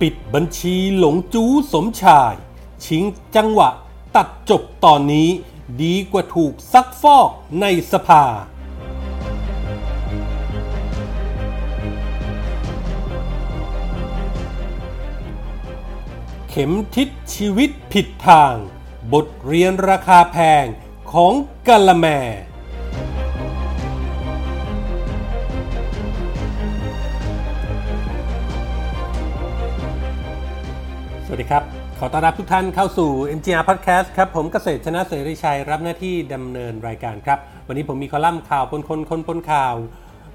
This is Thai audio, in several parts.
ปิดบัญชีหลงจู้สมชาย ชิงจังหวะตัดจบตอนนี้ดีกว่าถูกซักฟอกในสภา เข็มทิศชีวิตผิดทาง บทเรียนราคาแพงของกะละแม สวัสดีครับ ขอต้อนรับทุกท่านเข้าสู่ MGR Podcast ครับ ผมเกษตรชนะเสรีชัยรับหน้าที่ดำเนินรายการครับ วันนี้ผมมีคอลัมน์ข่าวปนคนคนปนข่าว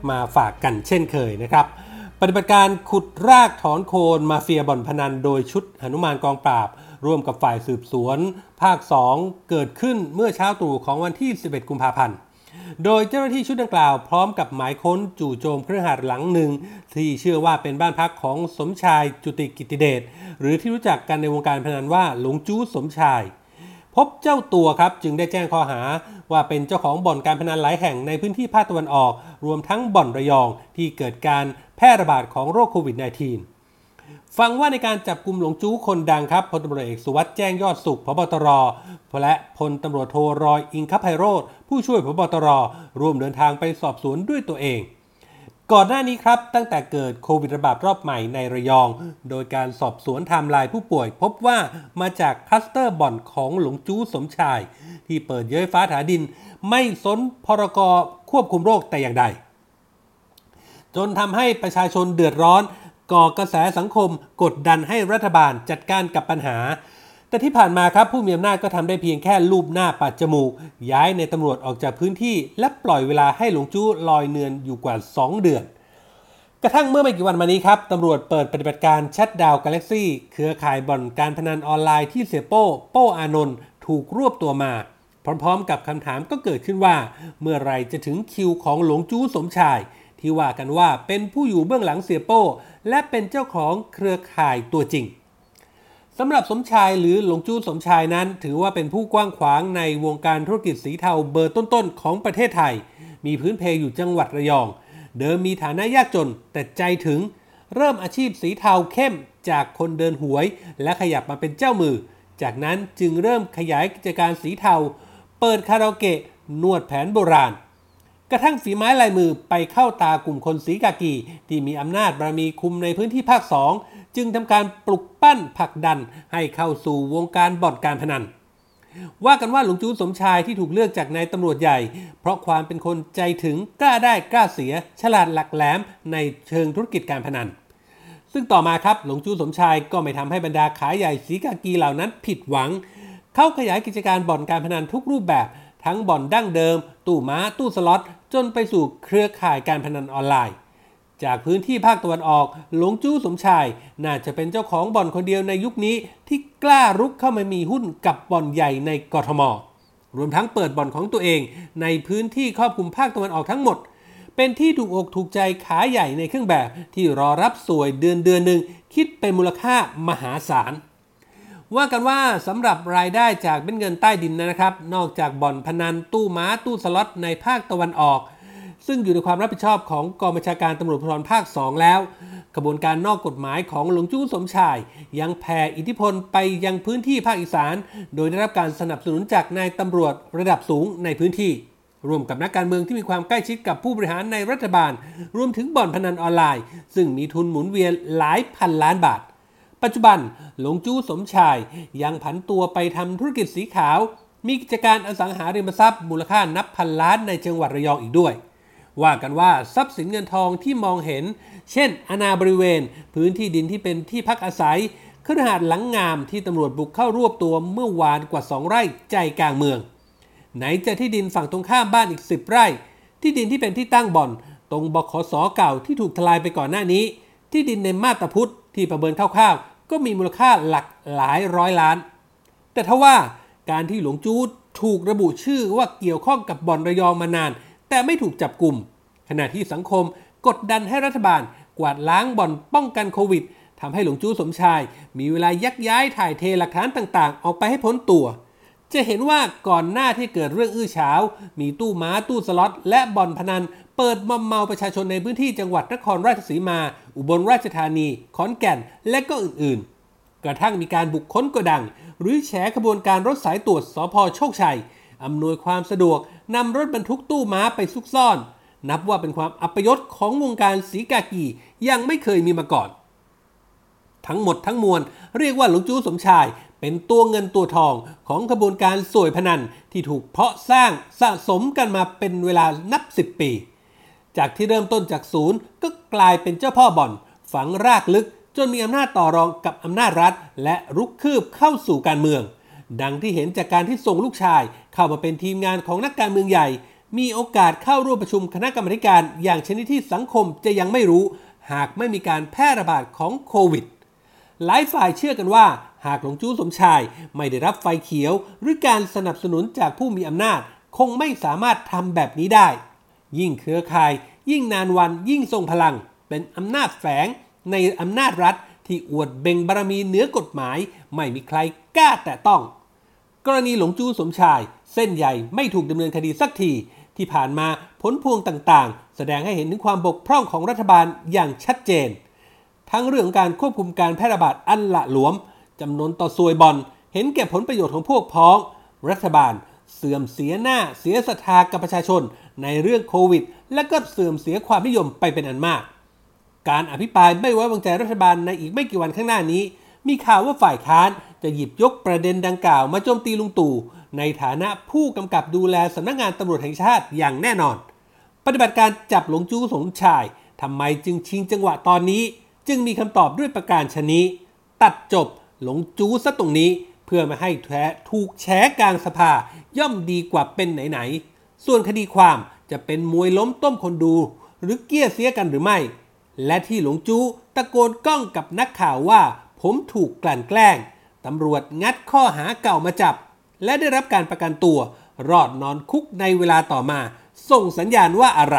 มาฝากกันเช่นเคยนะครับ ปฏิบัติการขุดรากถอนโคนมาเฟียบ่อนพนันโดยชุดหนุมานกองปราบ ร่วมกับฝ่ายสืบสวน ภาค 2 เกิดขึ้นเมื่อเช้าตรู่ของวันที่ 11 กุมภาพันธ์ โดยเจ้าหน้าที่ชุดดังกล่าวพร้อมกับหมายค้นจู่โจมเครื่องหัดหลังหนึ่ง ที่เชื่อว่าเป็นบ้านพักของสมชายจุติกิติเดชหรือที่รู้จักกันในวงการพนันว่าหลงจู้สมชาย พบเจ้าตัวครับจึงได้แจ้งข้อหาว่าเป็นเจ้าของบ่อนการพนันหลายแห่งในพื้นที่ภาคตะวันออก รวมทั้งบ่อนระยองที่เกิดการแพร่ระบาดของโรคโควิด -19 ฟังว่าในการจับกลุ่มหลงจู้คนดังครับพลตำรวจเอกสุวัสด์แจ้งยอดสุขพบตรและพลตำรวจโทรอยอิงคไพโรธผู้ช่วยพบตรร่วมเดินทางไปสอบสวนด้วยตัวเอง ก่อนหน้านี้ครับ ตั้งแต่เกิดโควิดระบาดรอบใหม่ในระยอง โดยการสอบสวนไทม์ไลน์ผู้ป่วย พบว่ามาจากคลัสเตอร์บ่อนของหลงจู้สมชาย ที่เปิดเย้ยฟ้าท้าดิน ไม่สน พ.ร.ก. ควบคุมโรคแต่อย่างใด จนทำให้ประชาชนเดือดร้อน ก่อกระแสสังคมกดดันให้รัฐบาลจัดการกับปัญหา แต่ที่ผ่านมาครับผู้มีอำนาจก็ทำได้เพียงแค่ลูบหน้าปะจมูก ย้ายในตำรวจออกจากพื้นที่ และปล่อยเวลาให้หลวงจู้ลอยเนือนอยู่กว่า 2 เดือน กระทั่งเมื่อไม่กี่วันมานี้ครับตำรวจเปิดปฏิบัติการชัดดาวกาแล็กซี่เครือข่ายบ่อนการพนันออนไลน์ที่เสียโป้ โป้อานนท์ถูกรวบตัวมาพร้อมๆ กับคำถามก็เกิดขึ้นว่า เมื่อไรจะถึงคิวของหลวงจู้สมชาย ที่ว่ากันว่าเป็นผู้อยู่เบื้องหลังเสียโป้ และเป็นเจ้าของเครือข่ายตัวจริงสำหรับสมชายหรือหลงจู้สมชายนั้น ถือว่าเป็นผู้กว้างขวางในวงการธุรกิจสีเทาเบอร์ต้นๆของประเทศไทย มีพื้นเพอยู่จังหวัดระยอง เดิมมีฐานะยากจนแต่ใจถึง เริ่มอาชีพสีเทาเข้มจากคนเดินหวย และขยับมาเป็นเจ้ามือ จากนั้นจึงเริ่มขยายกิจการสีเทา เปิดคาราโอเกะนวดแผนโบราณ กระทั่งฝีไม้ลายมือไปเข้าตากลุ่มคนสีกากี ที่มีอำนาจบารมีคุมในพื้นที่ภาคสองจึงทำการปลุกปั้นผลักดันให้เข้าสู่วงการบ่อนการพนัน ว่ากันว่าหลวงจูสมชายที่ถูกเลือกจากนายตำรวจใหญ่ เพราะความเป็นคนใจถึงกล้าได้กล้าเสีย ฉลาดหลักแหลมในเชิงธุรกิจการพนัน ซึ่งต่อมาครับหลวงจูสมชายก็ไม่ทำให้บรรดาขายใหญ่สีกากีเหล่านั้นผิดหวัง เข้าขยายกิจการบ่อนการพนันทุกรูปแบบ ทั้งบ่อนดั้งเดิม ตู้ม้าตู้สล็อตจนไปสู่เครือข่ายการพนันออนไลน์ จากพื้นที่ภาคตะวันออกหลงจู้สมชาย น่าจะเป็นเจ้าของบ่อนคนเดียวในยุคนี้ที่กล้ารุกเข้ามามีหุ้นกับบ่อนใหญ่ในกทม รวมทั้งเปิดบ่อนของตัวเอง ในพื้นที่ครอบคลุมภาคตะวันออกทั้งหมด เป็นที่ถูกอกถูกใจขาใหญ่ในเครื่องแบบ ที่รอรับสวยเดือนเดือนหนึ่งคิดเป็นมูลค่ามหาศาล ว่ากันว่าสำหรับรายได้จากเป็นเงินใต้ดินนะครับ นอกจากบ่อนพนันตู้ม้าตู้สล็อตในภาคตะวันออก ซึ่งอยู่ในความรับผิดชอบของกองบัญชาการตำรวจภูธรภาค 2 แล้วกระบวนการนอกกฎหมายของหลวงจู้สมชาย ยังแผ่อิทธิพลไปยังพื้นที่ภาคอีสาน โดยได้รับการสนับสนุนจากนายตำรวจระดับสูงในพื้นที่ รวมกับนักการเมืองที่มีความใกล้ชิดกับผู้บริหารในรัฐบาล รวมถึงบ่อนพนันออนไลน์ ซึ่งมีทุนหมุนเวียนหลายพันล้านบาท ปัจจุบันหลวงจู้สมชาย ยังผันตัวไปทำธุรกิจสีขาว มีกิจการอสังหาริมทรัพย์มูลค่านับพันล้านในจังหวัดระยองอีกด้วย ว่ากันว่าทรัพย์สินเงินทองที่มองเห็น เช่น อนาบริเวณ พื้นที่ดินที่เป็นที่พักอาศัยครือหาดหลังงามที่ตำรวจบุกเข้ารวบตัวเมื่อวานกว่า 2 ไร่ใจกลางเมือง ไหนจะที่ดินฝั่งตรงข้ามบ้านอีก 10 ไร่ ที่ดินที่เป็นที่ตั้งบ่อน ตรงบขสเก่าที่ถูกทลายไปก่อนหน้านี้ ที่ดินในมาตาพุทธที่ประเมินคร่าวๆ ก็มีมูลค่าหลักหลายร้อยล้าน แต่ทว่าการที่หลวงจูดถูกระบุชื่อว่าเกี่ยวข้องกับบ่อนระยองมานาน แต่ไม่ถูกจับกลุ่ม ขณะที่สังคมกดดันให้รัฐบาล กวาดล้างบ่อนป้องกันโควิดทำให้หลวงจู้สมชาย มีเวลายักย้ายถ่ายเทหลักฐานต่างๆ ออกไปให้พ้นตัว จะเห็นว่าก่อนหน้าที่เกิดเรื่องอื้อฉาว มีตู้ม้าตู้สล็อต และบ่อนพนัน เปิดมอมเมาประชาชนในพื้นที่จังหวัดนครราชสีมา อุบลราชธานี ขอนแก่น และก็อื่นๆ กระทั่งมีการบุกค้นกระดัง หรือแฉขบวนการรถสายตรวจสพโชคชัยอำนวยความสะดวกนำรถบรรทุกตู้ม้าไปซุกซ่อน นับว่าเป็นความอัปยศของวงการสีกากียังไม่เคยมีมาก่อน ทั้งหมดทั้งมวลเรียกว่าหลวงจู้สมชาย เป็นตัวเงินตัวทองของขบวนการสวยพนันที่ถูกเพาะสร้างสะสมกันมาเป็นเวลานับสิบปี จากที่เริ่มต้นจากศูนย์ก็กลายเป็นเจ้าพ่อบ่อน ฝังรากลึกจนมีอำนาจต่อรองกับอำนาจรัฐ และรุกคืบเข้าสู่การเมือง ดังที่เห็นจากการที่ส่งลูกชาย เข้ามาเป็นทีมงานของนักการเมืองใหญ่ มีโอกาสเข้าร่วมประชุมคณะกรรมการ อย่างชนิดที่สังคมจะยังไม่รู้ หากไม่มีการแพร่ระบาดของโควิด หลายฝ่ายเชื่อกันว่า หากหลงจู้สมชายไม่ได้รับไฟเขียว หรือการสนับสนุนจากผู้มีอำนาจ คงไม่สามารถทำแบบนี้ได้ ยิ่งเครือข่าย ยิ่งนานวันยิ่งทรงพลัง เป็นอำนาจแฝงในอำนาจรัฐ ที่อวดเบ่งบารมีเหนือกฎหมาย ไม่มีใครกล้าแตะต้อง กรณีหลงจู้สมชาย เส้นใหญ่ไม่ถูกดำเนินคดีสักทีที่ผ่านมาผลพวงต่างๆ แสดงให้เห็นถึงความบกพร่องของรัฐบาลอย่างชัดเจน ทั้งเรื่องการควบคุมการแพร่ระบาดอันละหลวม จำนวนต่อซวยบอลเห็นแก่ผลประโยชน์ของพวกพ้อง รัฐบาล เสื่อมเสียหน้าเสียศรัทธากับประชาชนในเรื่องโควิด และก็เสื่อมเสียความนิยมไปเป็นอันมาก การอภิปรายไม่ไว้วางใจรัฐบาลในอีกไม่กี่วันข้างหน้านี้ มีข่าวว่าฝ่ายค้านจะหยิบยกประเด็นดังกล่าวมาโจมตีลุงตู่ในฐานะผู้กำกับดูแลสำนักงงานตำรวจแห่งชาติอย่างแน่นอน ปฏิบัติการจับหลงจู้สงชายทำไมจึงชิงจังหวะตอนนี้ จึงมีคำตอบด้วยประการชนี้ ตัดจบ หลงจู้ซะตรงนี้ เพื่อไม่ให้แท้ถูกแฉกลางสภาย่อมดีกว่าเป็นไหนๆ ส่วนคดีความจะเป็นมวยล้มต้มคนดู หรือเกี้ยเสียกันหรือไม่ และที่หลงจู้ตะโกนก้องกับนักข่าวว่า ผมถูกกลั่นแกล้งตำรวจงัดข้อหาเก่ามาจับ และได้รับการประกันตัว รอดนอนคุกในเวลาต่อมา ส่งสัญญาณว่าอะไร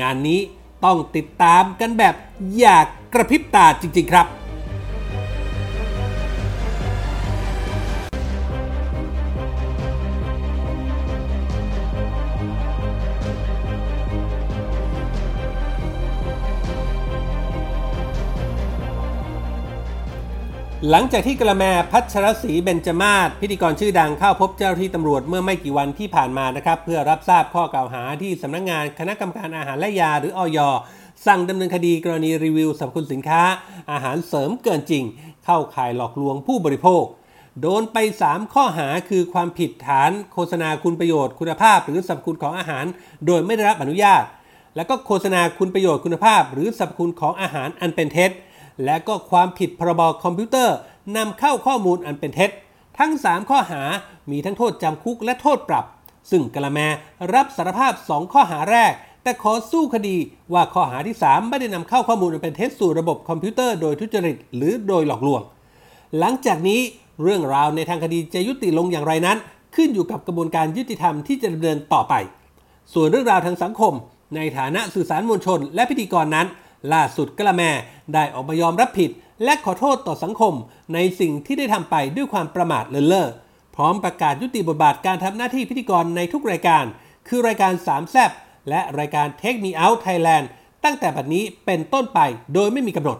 งานนี้ต้องติดตามกันแบบอยากกระพริบตาจริง ๆ ครับ หลังจากที่กระแมพัชรศรีเบญจมาศพิธีกรชื่อดังเข้าพบเจ้าที่ตำรวจเมื่อไม่กี่วันที่ผ่านมานะครับ เพื่อรับทราบข้อกล่าวหาที่สำนักงงานคณะกรรมการอาหารและยาหรืออยสั่งดำเนินคดีกรณีรีวิวสรรพคุณสินค้า อาหารเสริมเกินจริง เข้าข่ายหลอกลวงผู้บริโภค โดนไป 3 ข้อหาคือความผิดฐานโฆษณาคุณประโยชน์คุณภาพ หรือสรรพคุณของอาหาร โดยไม่ได้รับอนุญาต และก็โฆษณาคุณประโยชน์คุณภาพ หรือสรรพคุณของอาหารอันเป็นเท็จ และก็ความผิดพรบคอมพิวเตอร์นำเข้าข้อมูลอันเป็นเท็จ ทั้ง 3 ข้อหามีทั้งโทษจำคุกและโทษปรับ ซึ่งกะละแมรับสารภาพ 2 ข้อหาแรก แต่ขอสู้คดีว่าข้อหาที่ 3 ไม่ได้นำเข้าข้อมูลอันเป็นเท็จสู่ระบบคอมพิวเตอร์โดยทุจริตหรือโดยหลอกลวง หลังจากนี้เรื่องราวในทางคดีจะยุติลงอย่างไรนั้น ขึ้นอยู่กับกระบวนการยุติธรรมที่จะดำเนินต่อไป ส่วนเรื่องราวทางสังคม ในฐานะสื่อสารมวลชน และพิธีกรนั้น ล่าสุดกละแมได้ออกมายอมรับผิด และขอโทษต่อสังคมในสิ่งที่ได้ทำไปด้วยความประมาทเลินเล่อพร้อมประกาศยุติบทบาทการทำหน้าที่พิธีกรในทุกรายการ คือรายการสามแซบและรายการ Take Me Out Thailand ตั้งแต่บัดนี้เป็นต้นไปโดยไม่มีกำหนด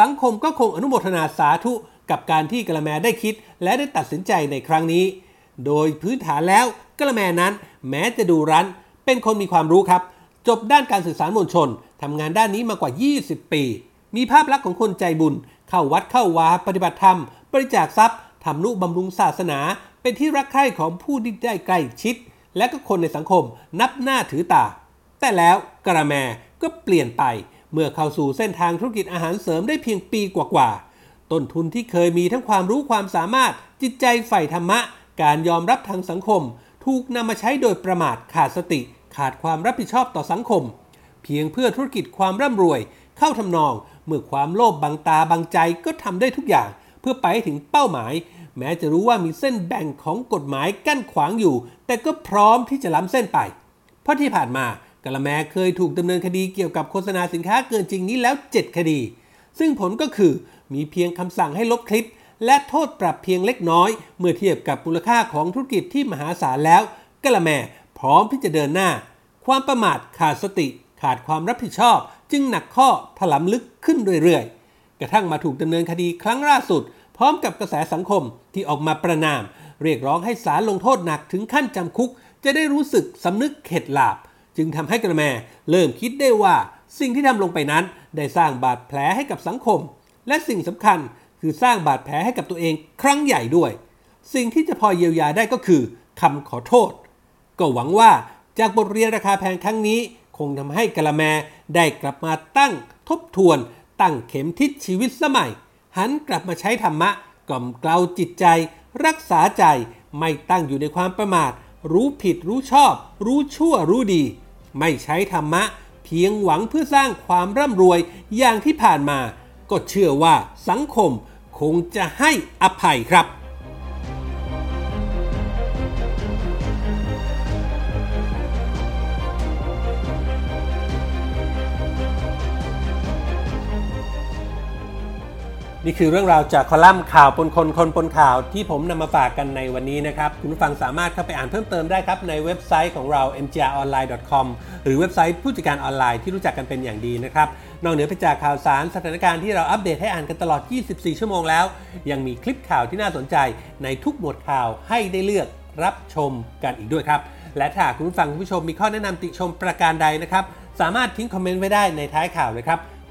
สังคมก็คงอนุโมทนาสาธุกับการที่กระแมได้คิด และได้ตัดสินใจในครั้งนี้ โดยพื้นฐานแล้วกระแมนั้น แม้จะดูรั้น เป็นคนมีความรู้ครับ จบด้านการสื่อสารมวลชนทำงานด้านนี้มากว่า 20 ปี มีภาพลักษณ์ของคนใจบุญ เข้าวัดเข้าวาปฏิบัติธรรม บริจาคทรัพย์ทำนุบำรุงศาสนา เป็นที่รักใคร่ของผู้ที่ได้ใกล้ชิด และก็คนในสังคมนับหน้าถือตา แต่แล้วกระแมก็เปลี่ยนไป เมื่อเข้าสู่เส้นทางธุรกิจอาหารเสริมได้เพียงปีกว่าๆต้นทุนที่เคยมีทั้งความรู้ความสามารถ จิตใจใฝ่ธรรมะ การยอมรับทางสังคม ถูกนำมาใช้โดยประมาทขาดสติ ขาดความรับผิดชอบต่อสังคม เพียงเพื่อธุรกิจความร่ำรวย เข้าทำนอง เมื่อความโลภบังตาบังใจก็ทำได้ทุกอย่าง เพื่อไปถึงเป้าหมาย แม้จะรู้ว่ามีเส้นแบ่งของกฎหมายกั้นขวางอยู่ แต่ก็พร้อมที่จะล้ำเส้นไป เพราะที่ผ่านมากละแมเคยถูกดำเนินคดีเกี่ยวกับโฆษณาสินค้าเกินจริงนี้แล้ว 7 คดี ซึ่งผลก็คือมีเพียงคำสั่งให้ลบคลิป และโทษปรับเพียงเล็กน้อย เมื่อเทียบกับมูลค่าของธุรกิจที่มหาศาลแล้วกละแม พร้อมที่จะเดินหน้า ความประมาทขาดสติ ขาดความรับผิดชอบ จึงหนักข้อถลำลึกขึ้นเรื่อยๆ กระทั่งมาถูกดำเนินคดีครั้งล่าสุด พร้อมกับกระแสสังคมที่ออกมาประนาม เรียกร้องให้ศาลลงโทษหนักถึงขั้นจำคุก จะได้รู้สึกสำนึกเข็ดหลาบ จึงทำให้กระแมเริ่มคิดได้ว่าสิ่งที่ทำลงไปนั้น ได้สร้างบาดแผลให้กับสังคม และสิ่งสำคัญคือสร้างบาดแผลให้กับตัวเองครั้งใหญ่ด้วย สิ่งที่จะพอเยียวยาได้ก็คือคำขอโทษ ก็หวังว่าจากบทเรียนราคาแพงครั้งนี้ คงทำให้กะละแมได้กลับมาตั้งทบทวน ตั้งเข็มทิศชีวิตสมัย หันกลับมาใช้ธรรมะกล่อมเกลาจิตใจ รักษาใจไม่ตั้งอยู่ในความประมาท รู้ผิดรู้ชอบ รู้ชั่วรู้ดี ไม่ใช้ธรรมะ เพียงหวังเพื่อสร้างความร่ำรวยอย่างที่ผ่านมา ก็เชื่อว่าสังคมคงจะให้อภัยครับ นี่คือเรื่องราวจากคอลัมน์ข่าวปนคนคนปนข่าวที่ผมนำมาฝากกันในวันนี้นะครับ คุณผู้ฟังสามารถเข้าไปอ่านเพิ่มเติมได้ครับ ในเว็บไซต์ของเรา mgronline.com หรือเว็บไซต์ผู้จัดการออนไลน์ที่รู้จักกันเป็นอย่างดีนะครับ นอกเหนือไปจากข่าวสารสถานการณ์ที่เราอัปเดตให้อ่านกันตลอด 24 ชั่วโมงแล้ว ยังมีคลิปข่าวที่น่าสนใจในทุกหมวดข่าวให้ได้เลือกรับชมกันอีกด้วยครับ และถ้าคุณผู้ฟังคุณผู้ชมมีข้อแนะนำติชมประการใดนะครับสามารถทิ้งคอมเมนต์ไว้ได้ในท้ายข่าวเลยครับ